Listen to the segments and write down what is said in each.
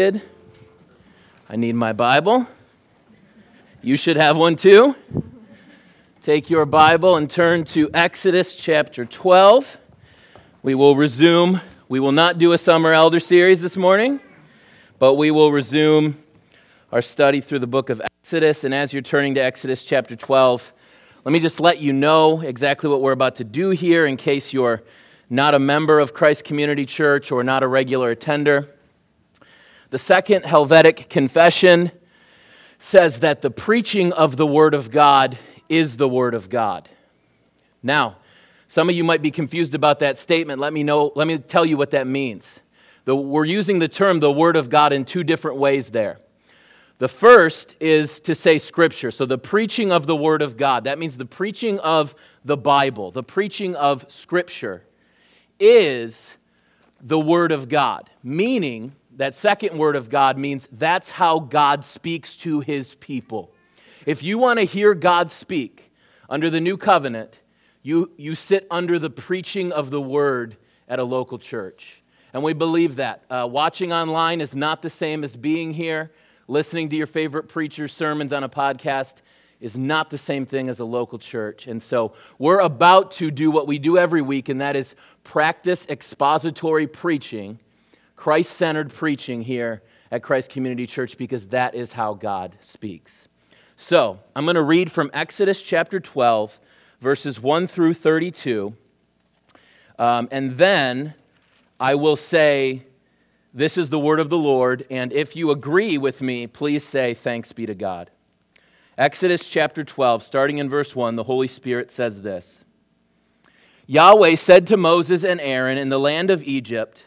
I need my Bible. You should have one too. Take your Bible and turn to Exodus chapter 12. We will resume, we will not do a summer elder series this morning, but we will resume our study through the book of Exodus. And as you're turning to Exodus chapter 12, let me just let you know exactly what we're about to do here in case you're not a member of Christ Community Church or not a regular attender. The second Helvetic Confession says that the preaching of the Word of God is the Word of God. Now, some of you might be confused about that statement. Let me know, let me tell you what that means. The, we're using the term the Word of God in two different ways there. The first is to say Scripture. So, the preaching of the Word of God. That means the preaching of the Bible, the preaching of Scripture is the Word of God, meaning that second word of God means that's how God speaks to his people. If you want to hear God speak under the new covenant, you, you sit under the preaching of the word at a local church. And we believe that. Uh, watching online is not the same as being here. Listening to your favorite preacher's sermons on a podcast is not the same thing as a local church. And so we're about to do what we do every week, and that is practice expository preaching Christ centered preaching here at Christ Community Church because that is how God speaks. So, I'm going to read from Exodus chapter 12, verses 1 through 32. Um, and then I will say, This is the word of the Lord. And if you agree with me, please say, Thanks be to God. Exodus chapter 12, starting in verse 1, the Holy Spirit says this Yahweh said to Moses and Aaron in the land of Egypt,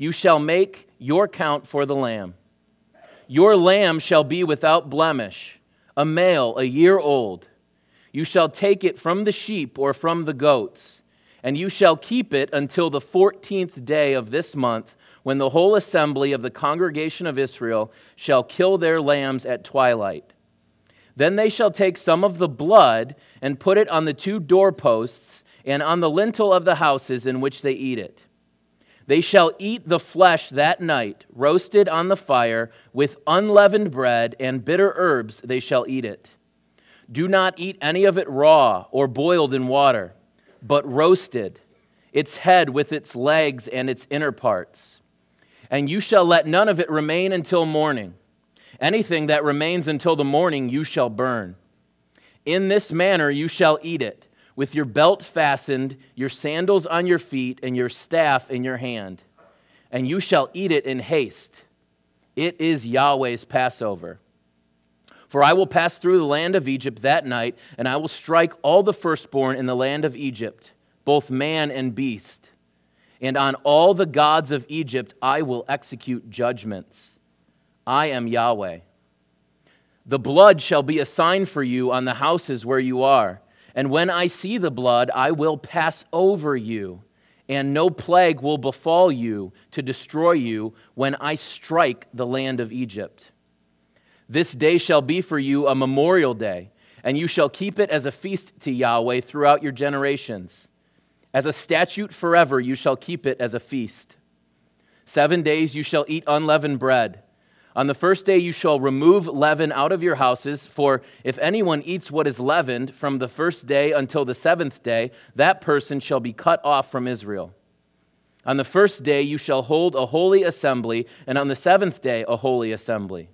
you shall make your count for the lamb. Your lamb shall be without blemish, a male, a year old. You shall take it from the sheep or from the goats, and you shall keep it until the fourteenth day of this month, when the whole assembly of the congregation of Israel shall kill their lambs at twilight. Then they shall take some of the blood and put it on the two doorposts and on the lintel of the houses in which they eat it. They shall eat the flesh that night, roasted on the fire, with unleavened bread and bitter herbs they shall eat it. Do not eat any of it raw or boiled in water, but roasted, its head with its legs and its inner parts. And you shall let none of it remain until morning. Anything that remains until the morning you shall burn. In this manner you shall eat it with your belt fastened, your sandals on your feet, and your staff in your hand. And you shall eat it in haste. It is Yahweh's Passover. For I will pass through the land of Egypt that night, and I will strike all the firstborn in the land of Egypt, both man and beast. And on all the gods of Egypt I will execute judgments. I am Yahweh. The blood shall be a sign for you on the houses where you are. And when I see the blood, I will pass over you, and no plague will befall you to destroy you when I strike the land of Egypt. This day shall be for you a memorial day, and you shall keep it as a feast to Yahweh throughout your generations. As a statute forever, you shall keep it as a feast. Seven days you shall eat unleavened bread. On the first day you shall remove leaven out of your houses, for if anyone eats what is leavened from the first day until the seventh day, that person shall be cut off from Israel. On the first day you shall hold a holy assembly, and on the seventh day a holy assembly.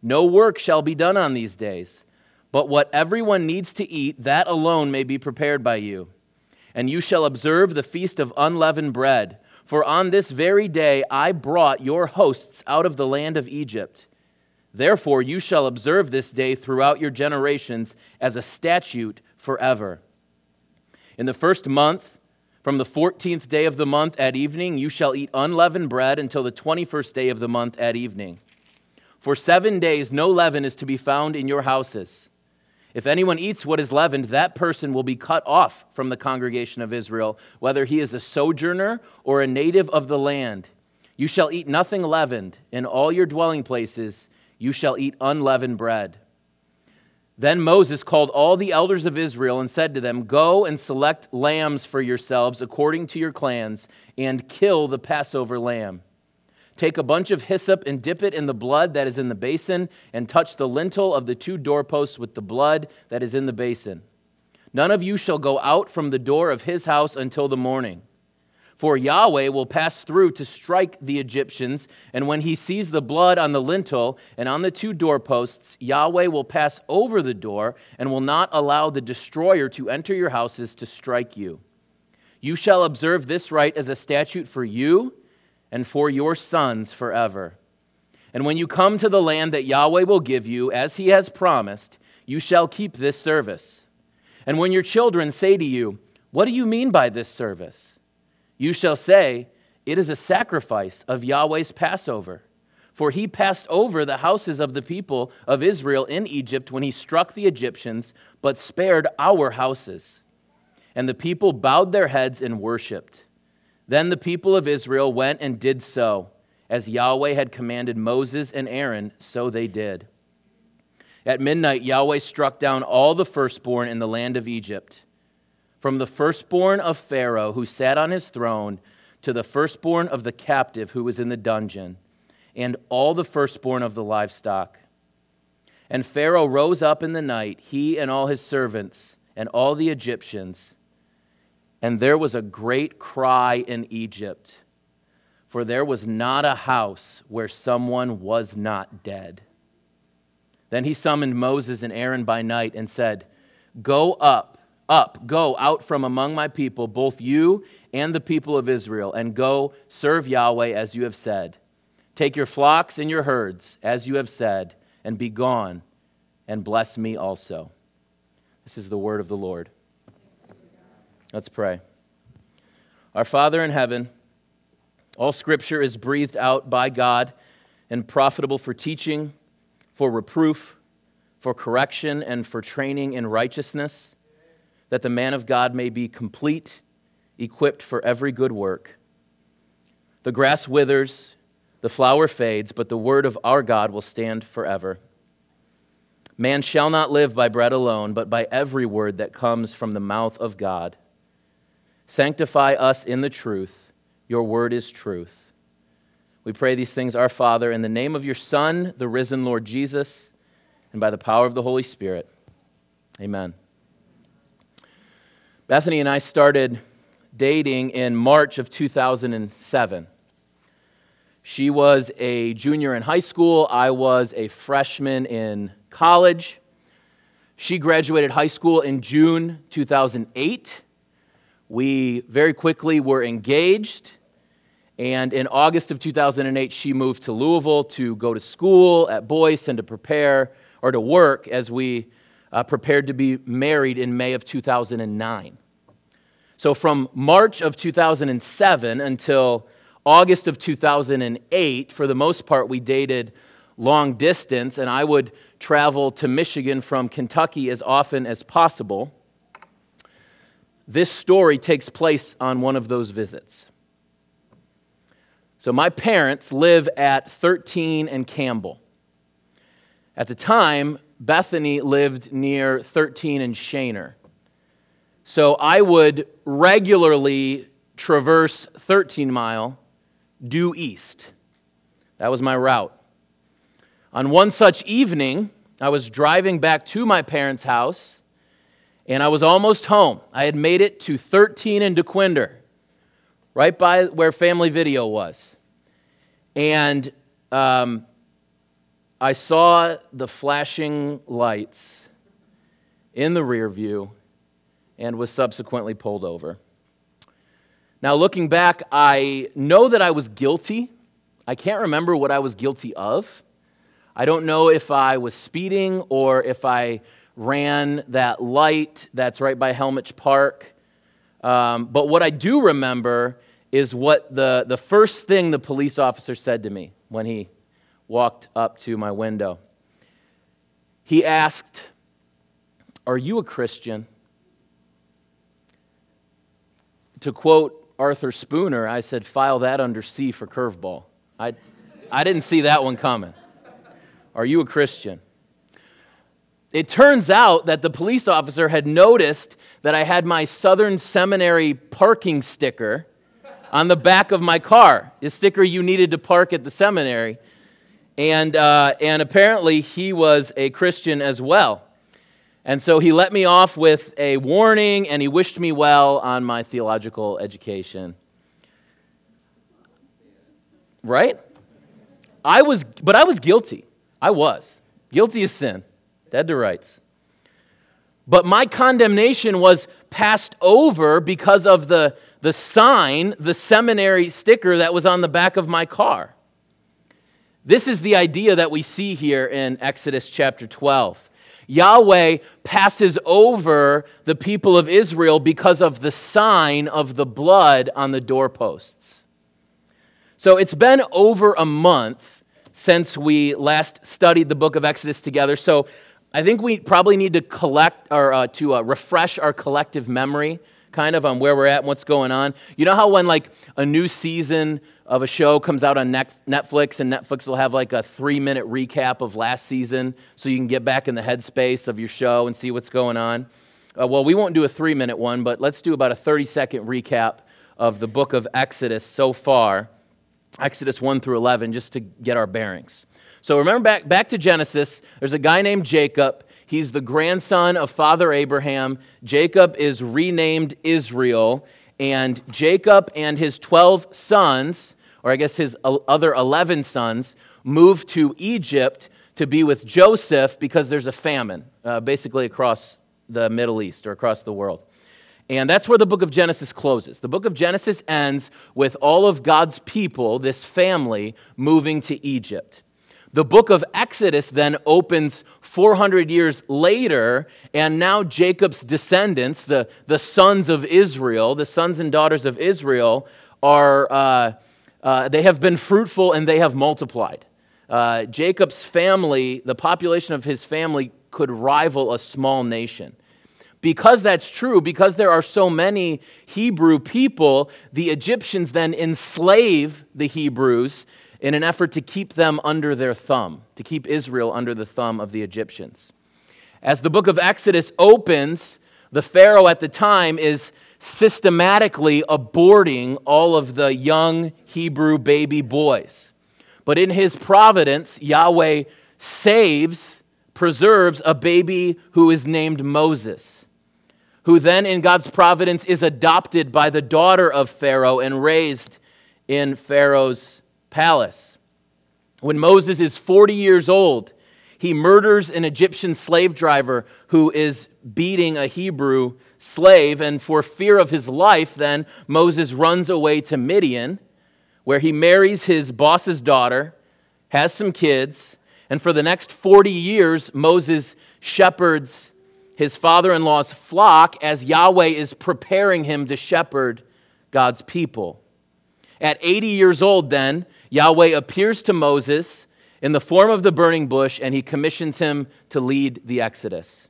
No work shall be done on these days, but what everyone needs to eat, that alone may be prepared by you. And you shall observe the feast of unleavened bread for on this very day I brought your hosts out of the land of Egypt. Therefore, you shall observe this day throughout your generations as a statute forever. In the first month, from the fourteenth day of the month at evening, you shall eat unleavened bread until the twenty first day of the month at evening. For seven days no leaven is to be found in your houses. If anyone eats what is leavened, that person will be cut off from the congregation of Israel, whether he is a sojourner or a native of the land. You shall eat nothing leavened. In all your dwelling places, you shall eat unleavened bread. Then Moses called all the elders of Israel and said to them, Go and select lambs for yourselves according to your clans, and kill the Passover lamb. Take a bunch of hyssop and dip it in the blood that is in the basin, and touch the lintel of the two doorposts with the blood that is in the basin. None of you shall go out from the door of his house until the morning. For Yahweh will pass through to strike the Egyptians, and when he sees the blood on the lintel and on the two doorposts, Yahweh will pass over the door and will not allow the destroyer to enter your houses to strike you. You shall observe this rite as a statute for you and for your sons forever. And when you come to the land that Yahweh will give you, as he has promised, you shall keep this service. And when your children say to you, What do you mean by this service? You shall say, It is a sacrifice of Yahweh's Passover. For he passed over the houses of the people of Israel in Egypt when he struck the Egyptians, but spared our houses. And the people bowed their heads and worshiped. Then the people of Israel went and did so. As Yahweh had commanded Moses and Aaron, so they did. At midnight, Yahweh struck down all the firstborn in the land of Egypt from the firstborn of Pharaoh who sat on his throne to the firstborn of the captive who was in the dungeon, and all the firstborn of the livestock. And Pharaoh rose up in the night, he and all his servants, and all the Egyptians. And there was a great cry in Egypt, for there was not a house where someone was not dead. Then he summoned Moses and Aaron by night and said, Go up up, go out from among my people, both you and the people of Israel, and go serve Yahweh as you have said. Take your flocks and your herds, as you have said, and be gone, and bless me also. This is the word of the Lord. Let's pray. Our Father in heaven, all scripture is breathed out by God and profitable for teaching, for reproof, for correction, and for training in righteousness that the man of God may be complete, equipped for every good work. The grass withers, the flower fades, but the word of our God will stand forever. Man shall not live by bread alone, but by every word that comes from the mouth of God. Sanctify us in the truth. Your word is truth. We pray these things, our Father, in the name of your Son, the risen Lord Jesus, and by the power of the Holy Spirit. Amen. Bethany and I started dating in March of 2007. She was a junior in high school, I was a freshman in college. She graduated high school in June 2008. We very quickly were engaged. And in August of 2008, she moved to Louisville to go to school at Boyce and to prepare or to work as we uh, prepared to be married in May of 2009. So from March of 2007 until August of 2008, for the most part, we dated long distance, and I would travel to Michigan from Kentucky as often as possible. This story takes place on one of those visits. So, my parents live at 13 and Campbell. At the time, Bethany lived near 13 and Schoenherr. So I would regularly traverse 13 mile due east. That was my route. On one such evening, I was driving back to my parents' house and I was almost home. I had made it to 13 in Dequindre, right by where Family Video was. And um, I saw the flashing lights in the rear view and was subsequently pulled over. Now, looking back, I know that I was guilty. I can't remember what I was guilty of. I don't know if I was speeding or if I ran that light that's right by Helmich Park. Um, but what I do remember is what the, the first thing the police officer said to me when he walked up to my window. He asked, Are you a Christian? To quote Arthur Spooner, I said, File that under C for curveball. I, I didn't see that one coming. Are you a Christian? It turns out that the police officer had noticed that I had my Southern Seminary parking sticker on the back of my car, the sticker you needed to park at the seminary. And, uh, and apparently, he was a Christian as well. And so he let me off with a warning and he wished me well on my theological education. Right? I was, but I was guilty. I was. Guilty as sin, dead to rights. But my condemnation was passed over because of the, the sign, the seminary sticker that was on the back of my car. This is the idea that we see here in Exodus chapter 12. Yahweh passes over the people of Israel because of the sign of the blood on the doorposts. So it's been over a month since we last studied the book of Exodus together. So I think we probably need to collect or uh, to uh, refresh our collective memory kind of on where we're at and what's going on. You know how when like a new season of a show comes out on Netflix and Netflix will have like a 3-minute recap of last season so you can get back in the headspace of your show and see what's going on. Uh, well, we won't do a 3-minute one, but let's do about a 30-second recap of the book of Exodus so far. Exodus 1 through 11 just to get our bearings. So remember back, back to Genesis, there's a guy named Jacob. He's the grandson of Father Abraham. Jacob is renamed Israel. And Jacob and his 12 sons, or I guess his other 11 sons, moved to Egypt to be with Joseph because there's a famine, uh, basically across the Middle East or across the world. And that's where the book of Genesis closes. The book of Genesis ends with all of God's people, this family, moving to Egypt. The book of Exodus then opens 400 years later, and now Jacob's descendants, the, the sons of Israel, the sons and daughters of Israel, are, uh, uh, they have been fruitful and they have multiplied. Uh, Jacob's family, the population of his family, could rival a small nation. Because that's true, because there are so many Hebrew people, the Egyptians then enslave the Hebrews in an effort to keep them under their thumb, to keep Israel under the thumb of the Egyptians. As the book of Exodus opens, the Pharaoh at the time is systematically aborting all of the young Hebrew baby boys. But in his providence, Yahweh saves, preserves a baby who is named Moses, who then, in God's providence, is adopted by the daughter of Pharaoh and raised in Pharaoh's palace. When Moses is 40 years old, he murders an Egyptian slave driver who is beating a Hebrew slave. And for fear of his life, then Moses runs away to Midian, where he marries his boss's daughter, has some kids, and for the next 40 years, Moses shepherds his father in law's flock as Yahweh is preparing him to shepherd God's people. At 80 years old, then, Yahweh appears to Moses in the form of the burning bush and he commissions him to lead the Exodus.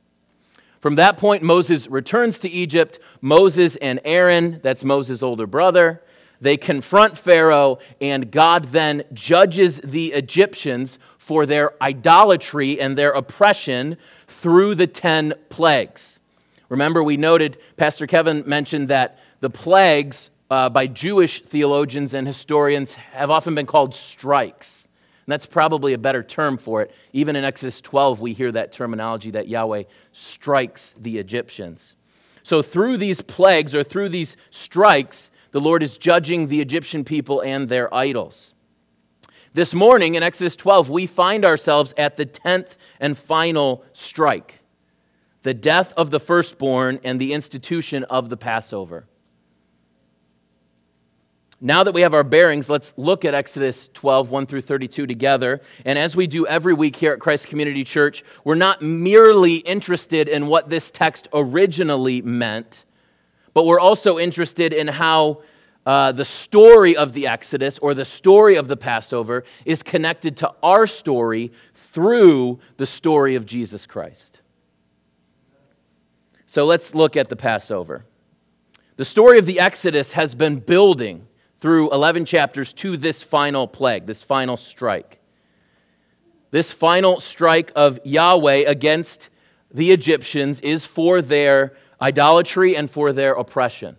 From that point, Moses returns to Egypt. Moses and Aaron, that's Moses' older brother, they confront Pharaoh, and God then judges the Egyptians for their idolatry and their oppression through the 10 plagues. Remember, we noted, Pastor Kevin mentioned that the plagues uh, by Jewish theologians and historians have often been called strikes. And that's probably a better term for it. Even in Exodus 12, we hear that terminology that Yahweh strikes the Egyptians. So, through these plagues or through these strikes, the Lord is judging the Egyptian people and their idols. This morning in Exodus 12, we find ourselves at the 10th and final strike the death of the firstborn and the institution of the Passover. Now that we have our bearings, let's look at Exodus 12, 1 through 32 together. And as we do every week here at Christ Community Church, we're not merely interested in what this text originally meant, but we're also interested in how uh, the story of the Exodus or the story of the Passover is connected to our story through the story of Jesus Christ. So let's look at the Passover. The story of the Exodus has been building through 11 chapters to this final plague, this final strike. This final strike of Yahweh against the Egyptians is for their idolatry and for their oppression.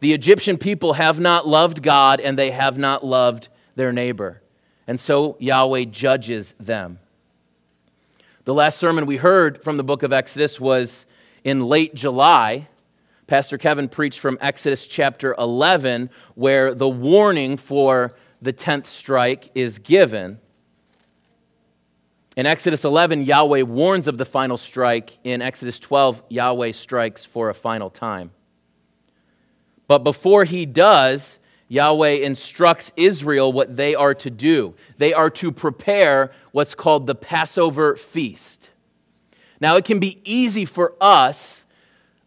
The Egyptian people have not loved God and they have not loved their neighbor. And so Yahweh judges them. The last sermon we heard from the book of Exodus was in late July. Pastor Kevin preached from Exodus chapter 11, where the warning for the 10th strike is given. In Exodus 11, Yahweh warns of the final strike. In Exodus 12, Yahweh strikes for a final time. But before he does, Yahweh instructs Israel what they are to do. They are to prepare what's called the Passover feast. Now, it can be easy for us,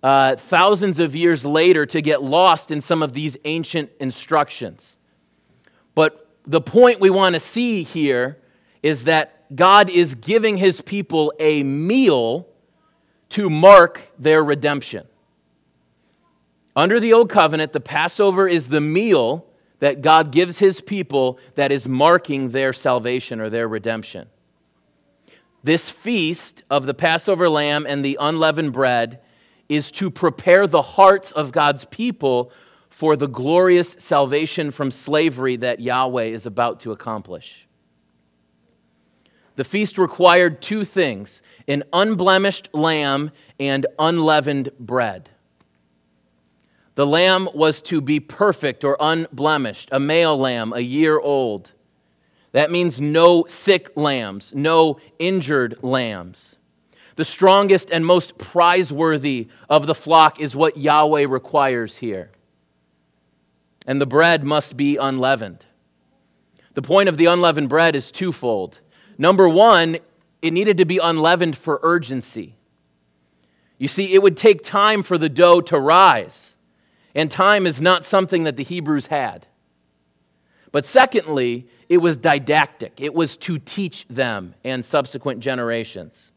uh, thousands of years later, to get lost in some of these ancient instructions. But the point we want to see here is that God is giving his people a meal to mark their redemption. Under the old covenant, the Passover is the meal that God gives his people that is marking their salvation or their redemption. This feast of the Passover lamb and the unleavened bread is to prepare the hearts of God's people for the glorious salvation from slavery that Yahweh is about to accomplish. The feast required two things an unblemished lamb and unleavened bread. The lamb was to be perfect or unblemished, a male lamb, a year old. That means no sick lambs, no injured lambs. The strongest and most prizeworthy of the flock is what Yahweh requires here. And the bread must be unleavened. The point of the unleavened bread is twofold. Number one, it needed to be unleavened for urgency. You see, it would take time for the dough to rise. And time is not something that the Hebrews had. But secondly, it was didactic, it was to teach them and subsequent generations.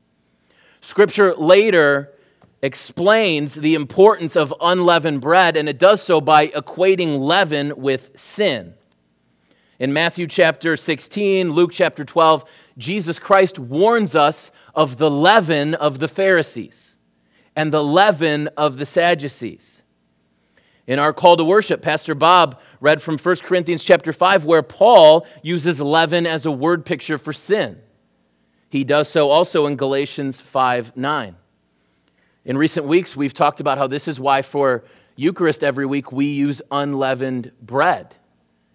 Scripture later explains the importance of unleavened bread, and it does so by equating leaven with sin. In Matthew chapter 16, Luke chapter 12, Jesus Christ warns us of the leaven of the Pharisees and the leaven of the Sadducees. In our call to worship, Pastor Bob read from 1 Corinthians chapter 5 where Paul uses leaven as a word picture for sin. He does so also in Galatians 5 9. In recent weeks, we've talked about how this is why for Eucharist every week we use unleavened bread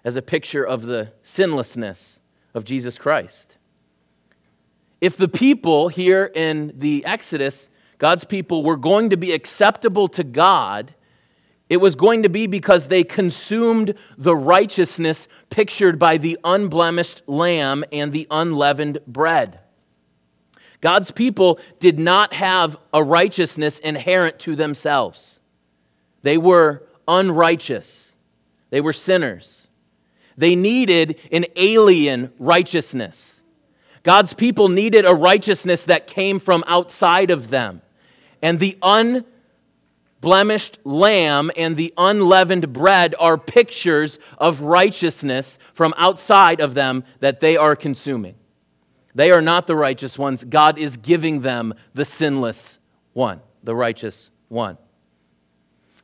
as a picture of the sinlessness of Jesus Christ. If the people here in the Exodus, God's people, were going to be acceptable to God, it was going to be because they consumed the righteousness pictured by the unblemished lamb and the unleavened bread. God's people did not have a righteousness inherent to themselves. They were unrighteous, they were sinners. They needed an alien righteousness. God's people needed a righteousness that came from outside of them. And the unblemished lamb and the unleavened bread are pictures of righteousness from outside of them that they are consuming. They are not the righteous ones. God is giving them the sinless one, the righteous one.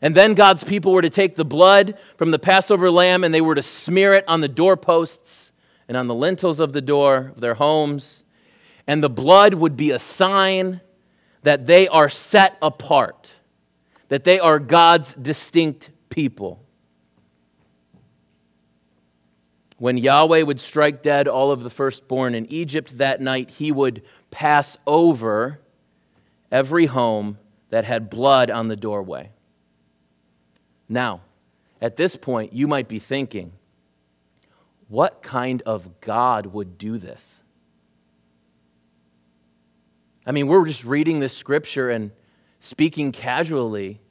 And then God's people were to take the blood from the Passover lamb and they were to smear it on the doorposts and on the lintels of the door of their homes. And the blood would be a sign that they are set apart that they are God's distinct people. When Yahweh would strike dead all of the firstborn in Egypt that night, he would pass over every home that had blood on the doorway. Now, at this point, you might be thinking, what kind of God would do this? I mean, we're just reading this scripture and speaking casually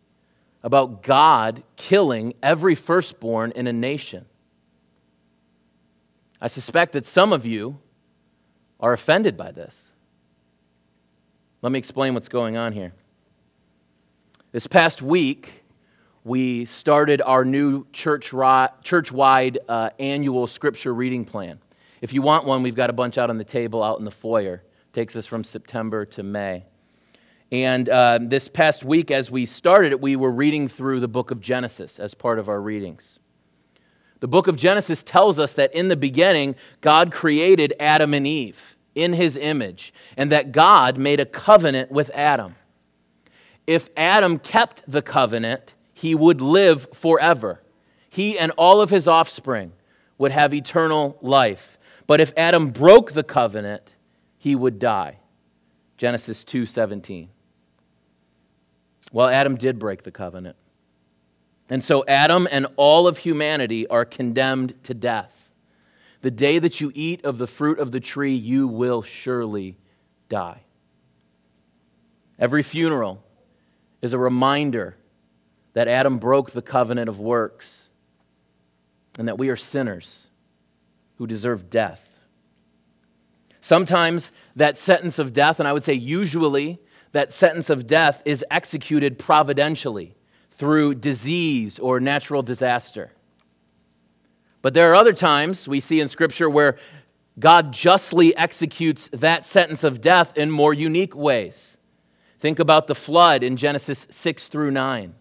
about God killing every firstborn in a nation. I suspect that some of you are offended by this. Let me explain what's going on here. This past week, we started our new church wide uh, annual scripture reading plan. If you want one, we've got a bunch out on the table out in the foyer. It takes us from September to May. And uh, this past week, as we started it, we were reading through the book of Genesis as part of our readings. The book of Genesis tells us that in the beginning, God created Adam and Eve in his image, and that God made a covenant with Adam. If Adam kept the covenant, he would live forever. He and all of his offspring would have eternal life. But if Adam broke the covenant, he would die. Genesis 2:17. Well, Adam did break the covenant. And so Adam and all of humanity are condemned to death. The day that you eat of the fruit of the tree, you will surely die. Every funeral is a reminder that Adam broke the covenant of works and that we are sinners who deserve death. Sometimes that sentence of death, and I would say usually that sentence of death, is executed providentially through disease or natural disaster. But there are other times we see in Scripture where God justly executes that sentence of death in more unique ways. Think about the flood in Genesis 6 through 9.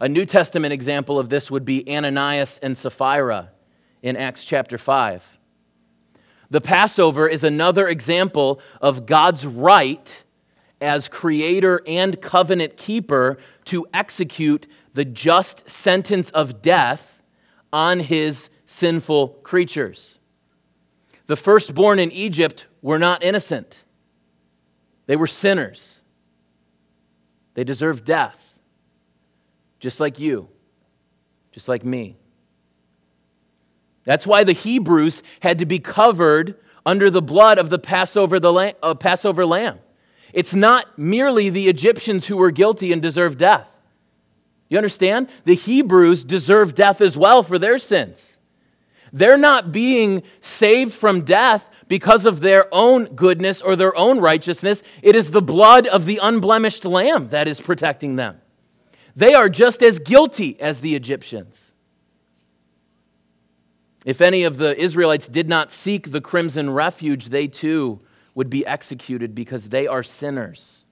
A New Testament example of this would be Ananias and Sapphira in Acts chapter 5. The Passover is another example of God's right as creator and covenant keeper to execute the just sentence of death on his sinful creatures. The firstborn in Egypt were not innocent, they were sinners. They deserved death, just like you, just like me. That's why the Hebrews had to be covered under the blood of the Passover, the uh, Passover lamb. It's not merely the Egyptians who were guilty and deserve death. You understand? The Hebrews deserve death as well for their sins. They're not being saved from death because of their own goodness or their own righteousness. It is the blood of the unblemished lamb that is protecting them. They are just as guilty as the Egyptians. If any of the Israelites did not seek the crimson refuge, they too would be executed because they are sinners.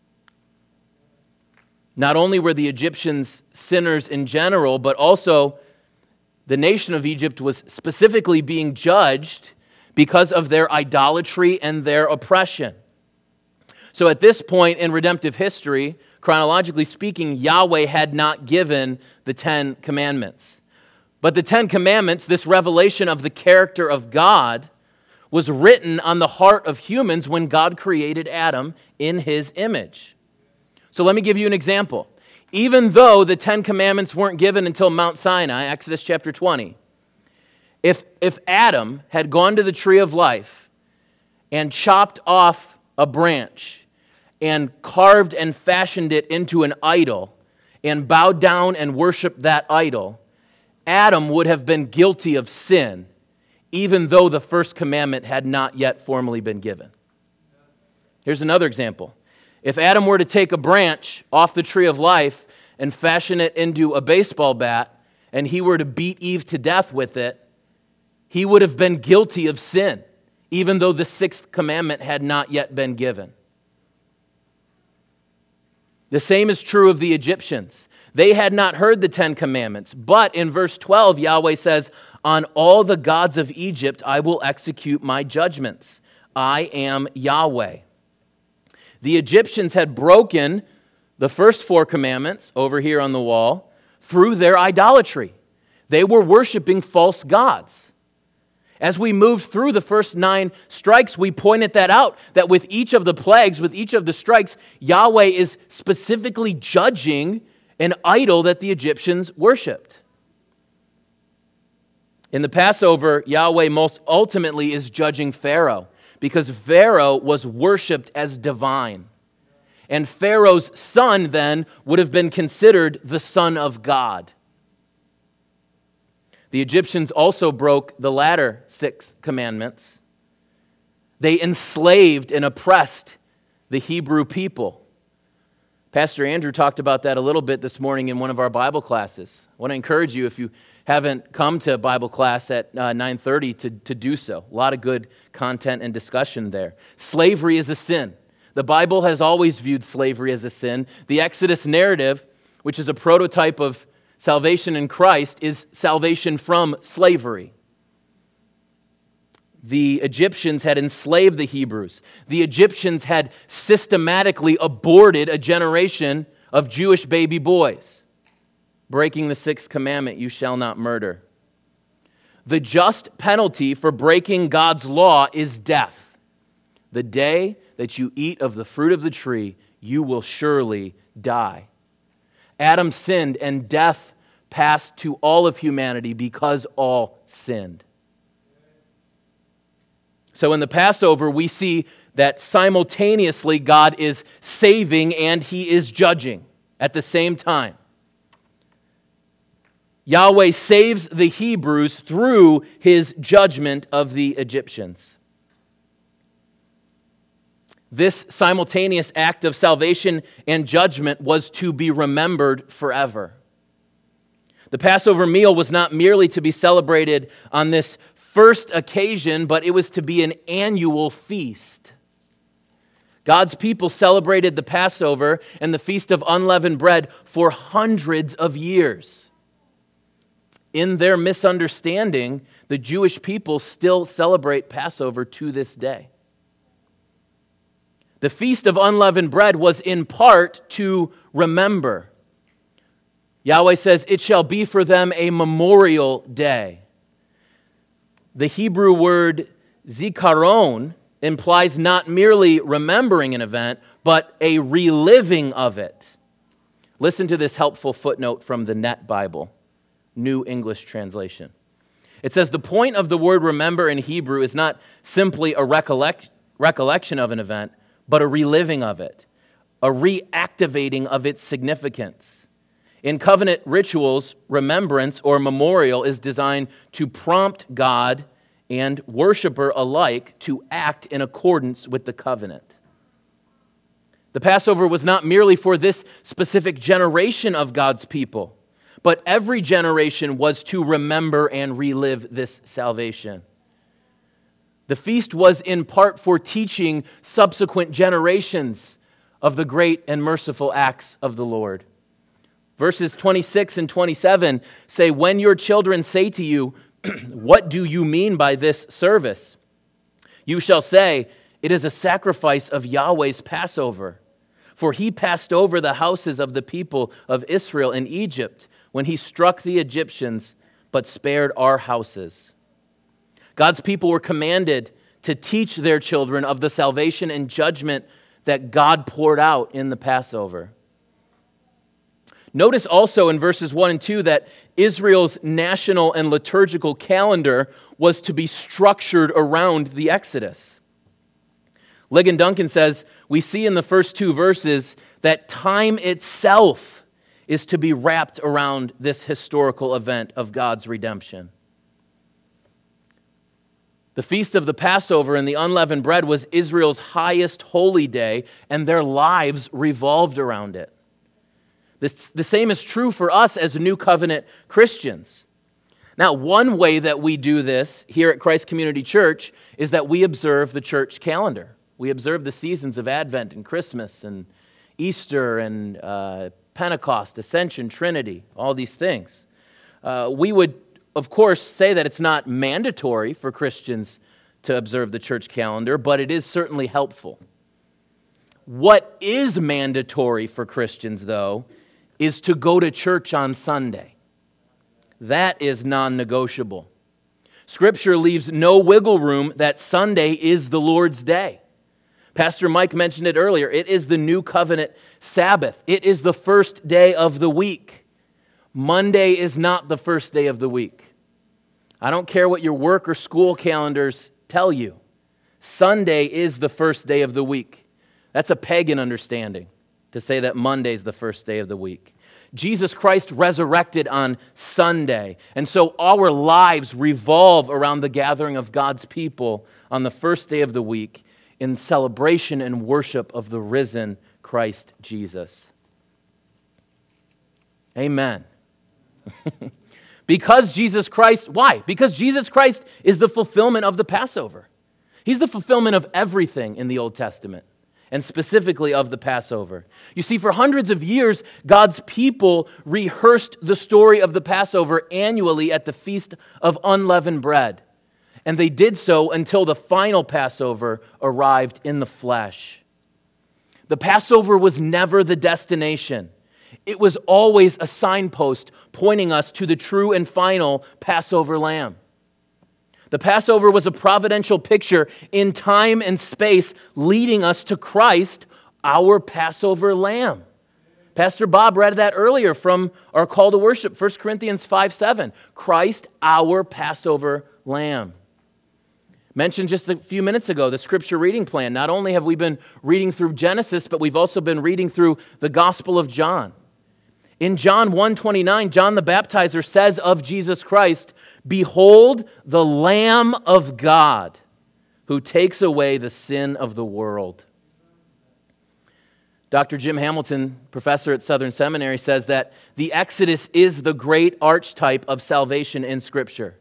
Not only were the Egyptians sinners in general, but also the nation of Egypt was specifically being judged because of their idolatry and their oppression. So at this point in redemptive history, chronologically speaking, Yahweh had not given the Ten Commandments. But the Ten Commandments, this revelation of the character of God, was written on the heart of humans when God created Adam in his image. So let me give you an example. Even though the Ten Commandments weren't given until Mount Sinai, Exodus chapter 20, if, if Adam had gone to the tree of life and chopped off a branch and carved and fashioned it into an idol and bowed down and worshiped that idol, Adam would have been guilty of sin even though the first commandment had not yet formally been given. Here's another example. If Adam were to take a branch off the tree of life and fashion it into a baseball bat, and he were to beat Eve to death with it, he would have been guilty of sin, even though the sixth commandment had not yet been given. The same is true of the Egyptians. They had not heard the Ten Commandments, but in verse 12, Yahweh says, on all the gods of Egypt I will execute my judgments. I am Yahweh. The Egyptians had broken the first four commandments over here on the wall through their idolatry. They were worshiping false gods. As we moved through the first nine strikes, we pointed that out that with each of the plagues, with each of the strikes, Yahweh is specifically judging an idol that the Egyptians worshiped. In the Passover, Yahweh most ultimately is judging Pharaoh because Pharaoh was worshiped as divine. And Pharaoh's son then would have been considered the son of God. The Egyptians also broke the latter six commandments. They enslaved and oppressed the Hebrew people. Pastor Andrew talked about that a little bit this morning in one of our Bible classes. I want to encourage you if you haven't come to Bible class at uh, 9:30 to, to do so. A lot of good content and discussion there. Slavery is a sin. The Bible has always viewed slavery as a sin. The Exodus narrative, which is a prototype of salvation in Christ, is salvation from slavery. The Egyptians had enslaved the Hebrews. The Egyptians had systematically aborted a generation of Jewish baby boys, breaking the sixth commandment you shall not murder. The just penalty for breaking God's law is death. The day that you eat of the fruit of the tree, you will surely die. Adam sinned, and death passed to all of humanity because all sinned. So in the Passover, we see that simultaneously God is saving and he is judging at the same time. Yahweh saves the Hebrews through his judgment of the Egyptians. This simultaneous act of salvation and judgment was to be remembered forever. The Passover meal was not merely to be celebrated on this first occasion, but it was to be an annual feast. God's people celebrated the Passover and the Feast of Unleavened Bread for hundreds of years. In their misunderstanding, the Jewish people still celebrate Passover to this day. The Feast of Unleavened Bread was in part to remember. Yahweh says, It shall be for them a memorial day. The Hebrew word zikaron implies not merely remembering an event, but a reliving of it. Listen to this helpful footnote from the Net Bible, New English Translation. It says, The point of the word remember in Hebrew is not simply a recollect, recollection of an event, but a reliving of it, a reactivating of its significance. In covenant rituals, remembrance or memorial is designed to prompt God and worshiper alike to act in accordance with the covenant. The Passover was not merely for this specific generation of God's people, but every generation was to remember and relive this salvation. The feast was in part for teaching subsequent generations of the great and merciful acts of the Lord. Verses 26 and 27 say, When your children say to you, What do you mean by this service? You shall say, It is a sacrifice of Yahweh's Passover. For he passed over the houses of the people of Israel in Egypt when he struck the Egyptians, but spared our houses. God's people were commanded to teach their children of the salvation and judgment that God poured out in the Passover. Notice also in verses 1 and 2 that Israel's national and liturgical calendar was to be structured around the Exodus. Ligon Duncan says, We see in the first two verses that time itself is to be wrapped around this historical event of God's redemption. The feast of the Passover and the unleavened bread was Israel's highest holy day, and their lives revolved around it. This, the same is true for us as New Covenant Christians. Now, one way that we do this here at Christ Community Church is that we observe the church calendar. We observe the seasons of Advent and Christmas and Easter and uh, Pentecost, Ascension, Trinity, all these things. Uh, we would of course, say that it's not mandatory for Christians to observe the church calendar, but it is certainly helpful. What is mandatory for Christians, though, is to go to church on Sunday. That is non negotiable. Scripture leaves no wiggle room that Sunday is the Lord's day. Pastor Mike mentioned it earlier. It is the new covenant Sabbath, it is the first day of the week. Monday is not the first day of the week. I don't care what your work or school calendars tell you. Sunday is the first day of the week. That's a pagan understanding. To say that Monday's the first day of the week. Jesus Christ resurrected on Sunday. And so our lives revolve around the gathering of God's people on the first day of the week in celebration and worship of the risen Christ Jesus. Amen. because Jesus Christ, why? Because Jesus Christ is the fulfillment of the Passover. He's the fulfillment of everything in the Old Testament and specifically of the Passover. You see, for hundreds of years, God's people rehearsed the story of the Passover annually at the Feast of Unleavened Bread. And they did so until the final Passover arrived in the flesh. The Passover was never the destination, it was always a signpost pointing us to the true and final Passover lamb. The Passover was a providential picture in time and space leading us to Christ, our Passover lamb. Pastor Bob read that earlier from our call to worship, 1 Corinthians 5 7. Christ, our Passover lamb. Mentioned just a few minutes ago the scripture reading plan. Not only have we been reading through Genesis, but we've also been reading through the Gospel of John. In John 1:29, John the Baptizer says of Jesus Christ, Behold the Lamb of God who takes away the sin of the world. Dr. Jim Hamilton, professor at Southern Seminary, says that the Exodus is the great archetype of salvation in Scripture.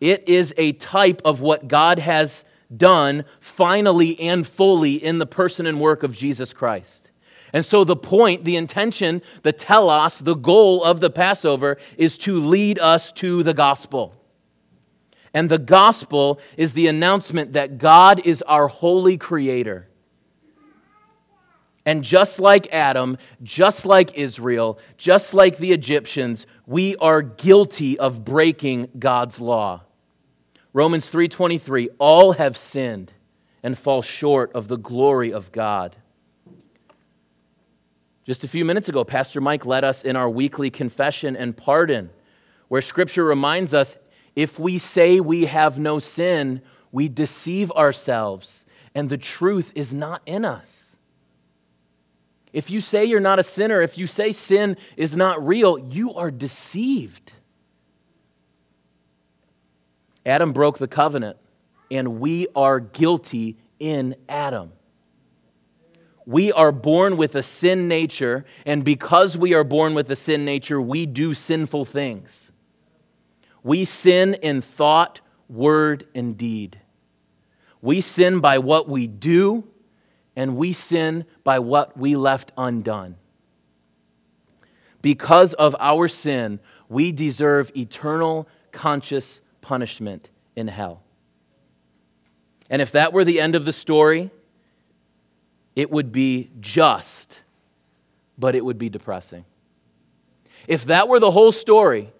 It is a type of what God has done finally and fully in the person and work of Jesus Christ. And so, the point, the intention, the telos, the goal of the Passover is to lead us to the gospel. And the gospel is the announcement that God is our holy creator. And just like Adam, just like Israel, just like the Egyptians, we are guilty of breaking God's law. Romans 3:23 all have sinned and fall short of the glory of God. Just a few minutes ago, Pastor Mike led us in our weekly confession and pardon, where Scripture reminds us if we say we have no sin, we deceive ourselves, and the truth is not in us. If you say you're not a sinner, if you say sin is not real, you are deceived. Adam broke the covenant, and we are guilty in Adam. We are born with a sin nature, and because we are born with a sin nature, we do sinful things. We sin in thought, word, and deed. We sin by what we do, and we sin by what we left undone. Because of our sin, we deserve eternal conscious punishment in hell. And if that were the end of the story, it would be just, but it would be depressing. If that were the whole story,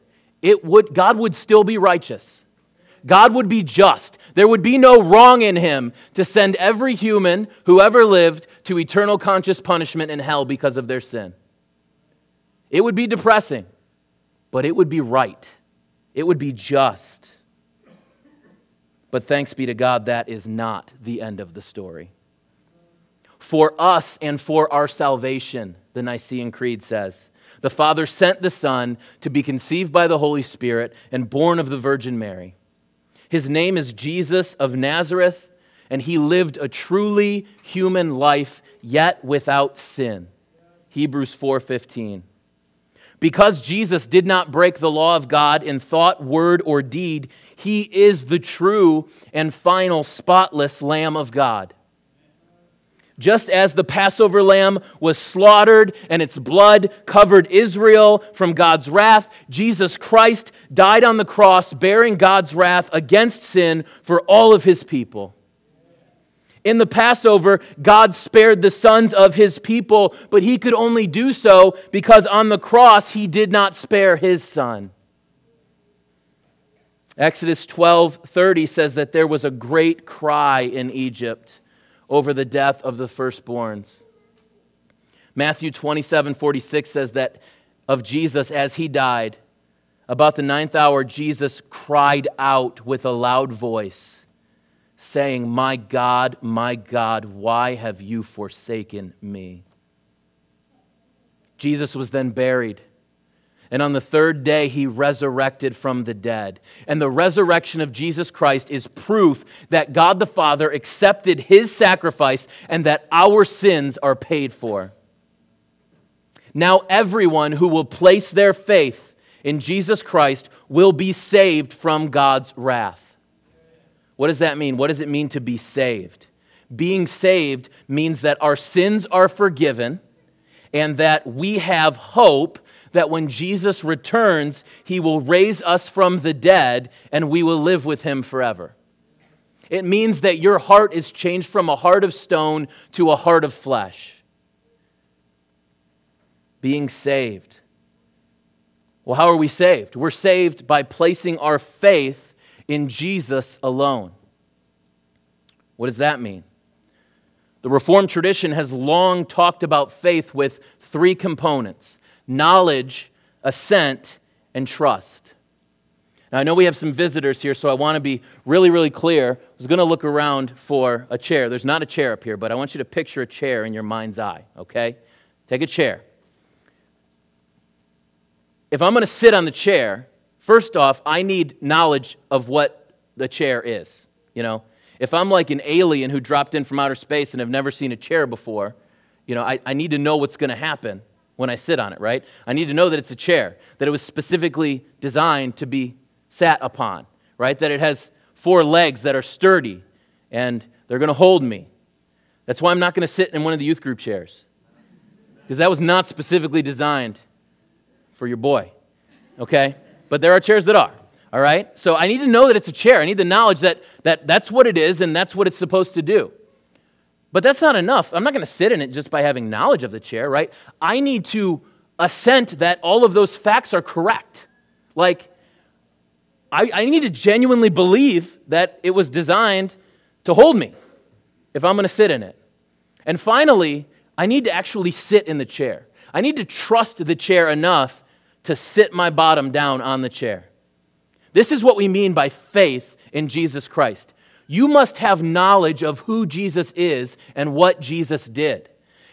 it would, God would still be righteous. God would be just. There would be no wrong in him to send every human who ever lived to eternal conscious punishment in hell because of their sin. It would be depressing, but it would be right. It would be just. But thanks be to God, that is not the end of the story for us and for our salvation, the Nicene Creed says. The Father sent the Son to be conceived by the Holy Spirit and born of the Virgin Mary. His name is Jesus of Nazareth, and he lived a truly human life, yet without sin. Hebrews 4:15. Because Jesus did not break the law of God in thought, word, or deed, he is the true and final spotless Lamb of God. Just as the Passover lamb was slaughtered and its blood covered Israel from God's wrath, Jesus Christ died on the cross bearing God's wrath against sin for all of his people. In the Passover, God spared the sons of his people, but he could only do so because on the cross he did not spare his son. Exodus 12:30 says that there was a great cry in Egypt over the death of the firstborns. Matthew 27 46 says that of Jesus as he died, about the ninth hour, Jesus cried out with a loud voice, saying, My God, my God, why have you forsaken me? Jesus was then buried. And on the third day, he resurrected from the dead. And the resurrection of Jesus Christ is proof that God the Father accepted his sacrifice and that our sins are paid for. Now, everyone who will place their faith in Jesus Christ will be saved from God's wrath. What does that mean? What does it mean to be saved? Being saved means that our sins are forgiven and that we have hope that when Jesus returns, he will raise us from the dead and we will live with him forever. It means that your heart is changed from a heart of stone to a heart of flesh being saved. Well, how are we saved? We're saved by placing our faith in Jesus alone. What does that mean? The Reformed tradition has long talked about faith with three components knowledge, assent, and trust. Now, I know we have some visitors here, so I want to be really, really clear. I was going to look around for a chair. There's not a chair up here, but I want you to picture a chair in your mind's eye, okay? Take a chair if I'm going to sit on the chair, first off, I need knowledge of what the chair is. You know, if I'm like an alien who dropped in from outer space and have never seen a chair before, you know, I, I need to know what's going to happen when I sit on it, right? I need to know that it's a chair, that it was specifically designed to be sat upon, right? That it has four legs that are sturdy and they're going to hold me. That's why I'm not going to sit in one of the youth group chairs, because that was not specifically designed for your boy, okay? But there are chairs that are, all right? So I need to know that it's a chair. I need the knowledge that, that that's what it is and that's what it's supposed to do. But that's not enough. I'm not going to sit in it just by having knowledge of the chair, right? I need to assent that all of those facts are correct. Like, I, I need to genuinely believe that it was designed to hold me if I'm going to sit in it. And finally, I need to actually sit in the chair. I need to trust the chair enough to sit my bottom down on the chair. This is what we mean by faith in Jesus Christ. You must have knowledge of who Jesus is and what Jesus did.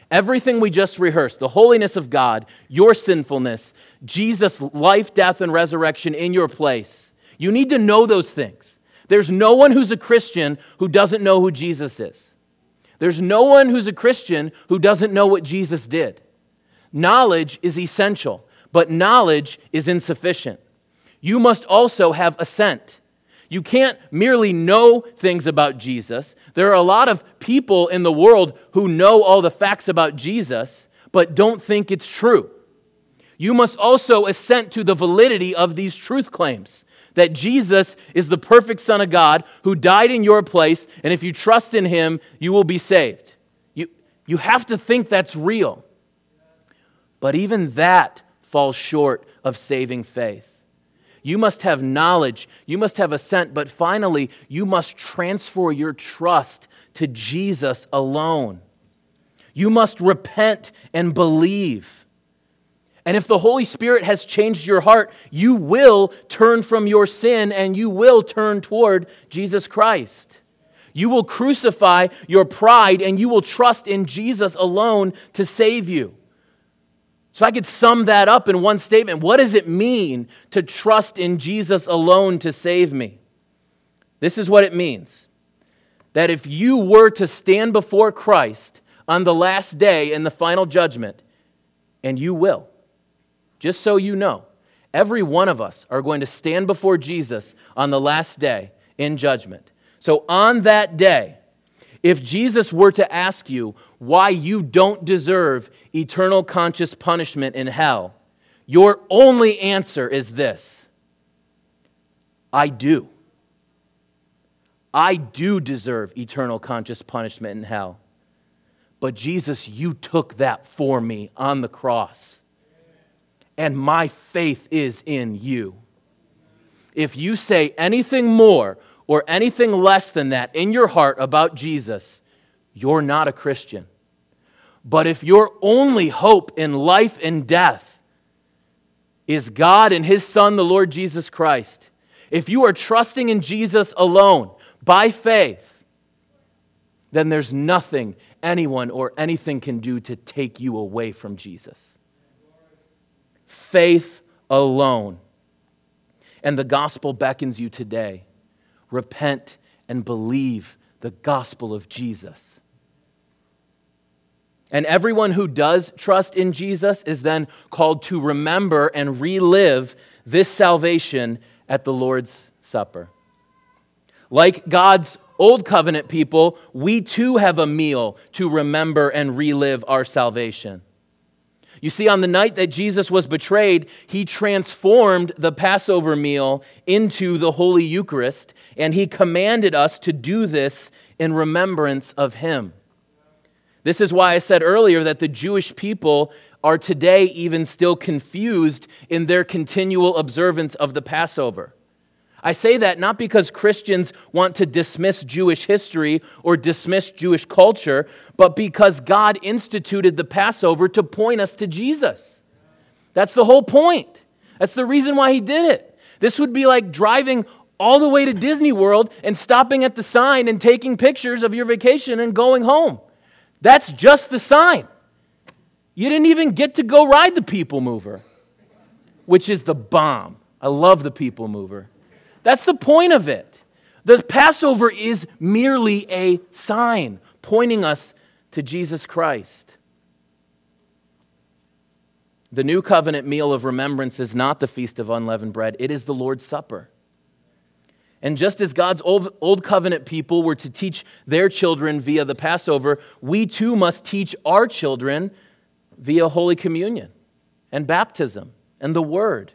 Everything we just rehearsed, the holiness of God, your sinfulness, Jesus' life, death, and resurrection in your place. You need to know those things. There's no one who's a Christian who doesn't know who Jesus is. There's no one who's a Christian who doesn't know what Jesus did. Knowledge is essential but knowledge is insufficient. You must also have assent. You can't merely know things about Jesus. There are a lot of people in the world who know all the facts about Jesus, but don't think it's true. You must also assent to the validity of these truth claims that Jesus is the perfect Son of God who died in your place, and if you trust in him, you will be saved. You, you have to think that's real. But even that falls short of saving faith. You must have knowledge, you must have assent, but finally, you must transfer your trust to Jesus alone. You must repent and believe. And if the Holy Spirit has changed your heart, you will turn from your sin and you will turn toward Jesus Christ. You will crucify your pride and you will trust in Jesus alone to save you. So I could sum that up in one statement. What does it mean to trust in Jesus alone to save me? This is what it means that if you were to stand before Christ on the last day in the final judgment, and you will, just so you know, every one of us are going to stand before Jesus on the last day in judgment. So on that day, if Jesus were to ask you why you don't deserve eternal conscious punishment in hell, your only answer is this I do. I do deserve eternal conscious punishment in hell. But Jesus, you took that for me on the cross. And my faith is in you. If you say anything more or anything less than that in your heart about Jesus, you're not a Christian. But if your only hope in life and death is God and His Son, the Lord Jesus Christ, if you are trusting in Jesus alone by faith, then there's nothing anyone or anything can do to take you away from Jesus. faith alone. And the gospel beckons you today repent and believe the gospel of Jesus. And everyone who does trust in Jesus is then called to remember and relive this salvation at the Lord's Supper. Like God's Old Covenant people, we too have a meal to remember and relive our salvation. You see, on the night that Jesus was betrayed, he transformed the Passover meal into the Holy Eucharist, and he commanded us to do this in remembrance of him. This is why I said earlier that the Jewish people are today even still confused in their continual observance of the Passover. I say that not because Christians want to dismiss Jewish history or dismiss Jewish culture, but because God instituted the Passover to point us to Jesus. That's the whole point. That's the reason why he did it. This would be like driving all the way to Disney World and stopping at the sign and taking pictures of your vacation and going home. That's just the sign. You didn't even get to go ride the people mover, which is the bomb. I love the people mover. That's the point of it. The Passover is merely a sign pointing us to Jesus Christ. The new covenant meal of remembrance is not the feast of unleavened bread, it is the Lord's Supper. And just as God's old, old covenant people were to teach their children via the Passover, we too must teach our children via Holy Communion and baptism and the Word.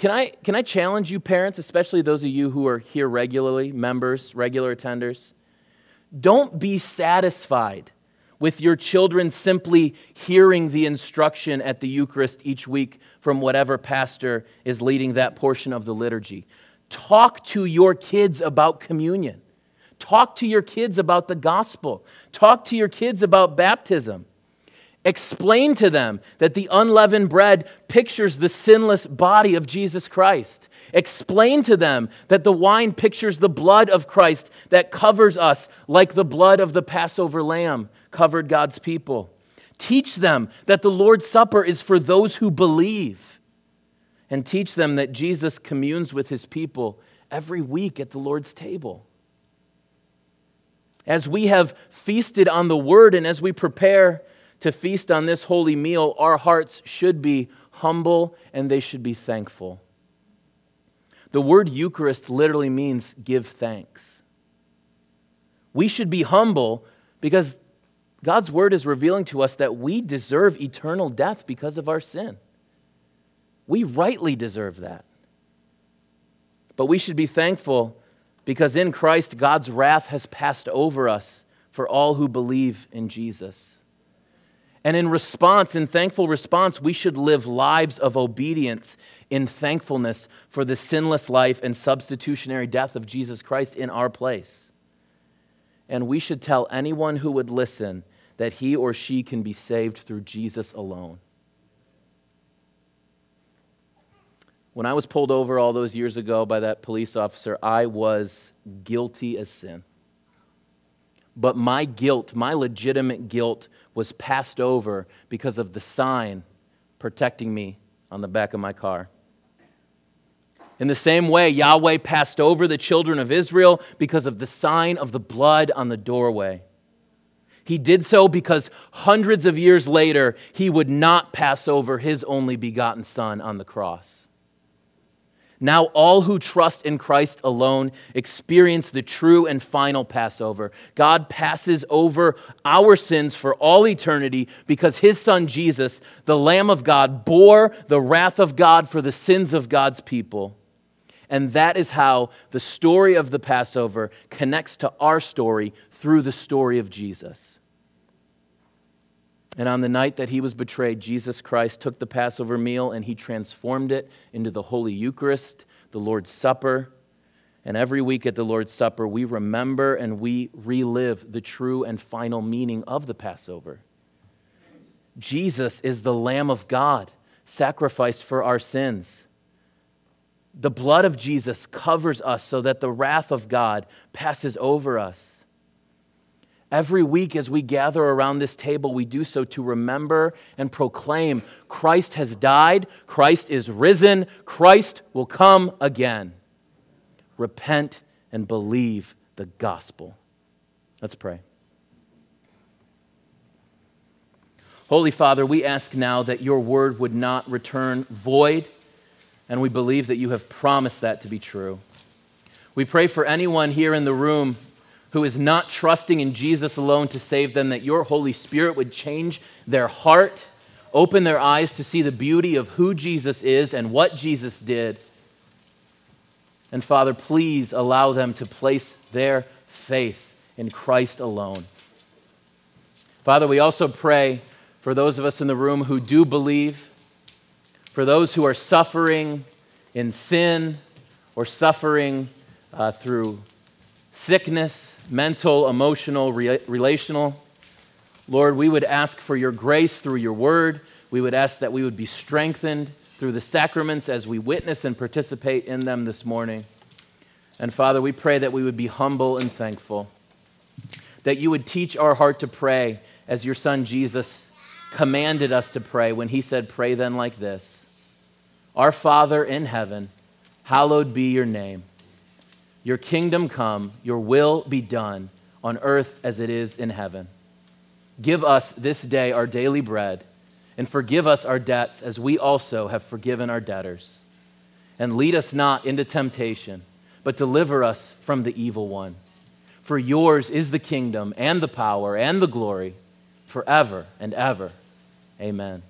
Can I, can I challenge you, parents, especially those of you who are here regularly, members, regular attenders? Don't be satisfied with your children simply hearing the instruction at the Eucharist each week from whatever pastor is leading that portion of the liturgy. Talk to your kids about communion. Talk to your kids about the gospel. Talk to your kids about baptism. Explain to them that the unleavened bread pictures the sinless body of Jesus Christ. Explain to them that the wine pictures the blood of Christ that covers us like the blood of the Passover lamb covered God's people. Teach them that the Lord's Supper is for those who believe. And teach them that Jesus communes with his people every week at the Lord's table. As we have feasted on the word and as we prepare to feast on this holy meal, our hearts should be humble and they should be thankful. The word Eucharist literally means give thanks. We should be humble because God's word is revealing to us that we deserve eternal death because of our sin. We rightly deserve that. But we should be thankful because in Christ, God's wrath has passed over us for all who believe in Jesus. And in response, in thankful response, we should live lives of obedience in thankfulness for the sinless life and substitutionary death of Jesus Christ in our place. And we should tell anyone who would listen that he or she can be saved through Jesus alone. When I was pulled over all those years ago by that police officer, I was guilty as sin. But my guilt, my legitimate guilt, was passed over because of the sign protecting me on the back of my car. In the same way, Yahweh passed over the children of Israel because of the sign of the blood on the doorway. He did so because hundreds of years later, he would not pass over his only begotten Son on the cross. Now, all who trust in Christ alone experience the true and final Passover. God passes over our sins for all eternity because his Son Jesus, the Lamb of God, bore the wrath of God for the sins of God's people. And that is how the story of the Passover connects to our story through the story of Jesus. And on the night that he was betrayed, Jesus Christ took the Passover meal and he transformed it into the Holy Eucharist, the Lord's Supper. And every week at the Lord's Supper, we remember and we relive the true and final meaning of the Passover. Jesus is the Lamb of God, sacrificed for our sins. The blood of Jesus covers us so that the wrath of God passes over us. Every week, as we gather around this table, we do so to remember and proclaim Christ has died, Christ is risen, Christ will come again. Repent and believe the gospel. Let's pray. Holy Father, we ask now that your word would not return void, and we believe that you have promised that to be true. We pray for anyone here in the room who is not trusting in Jesus alone to save them, that your Holy Spirit would change their heart, open their eyes to see the beauty of who Jesus is and what Jesus did. And Father, please allow them to place their faith in Christ alone. Father, we also pray for those of us in the room who do believe, for those who are suffering in sin or suffering uh, through sickness, mental, emotional, re- relational. Lord, we would ask for your grace through your word. We would ask that we would be strengthened through the sacraments as we witness and participate in them this morning. And Father, we pray that we would be humble and thankful, that you would teach our heart to pray as your Son Jesus commanded us to pray when he said, Pray then like this Our Father in heaven, hallowed be your name. Your kingdom come, your will be done on earth as it is in heaven. Give us this day our daily bread, and forgive us our debts as we also have forgiven our debtors. And lead us not into temptation, but deliver us from the evil one. For yours is the kingdom, and the power, and the glory, forever and ever. Amen.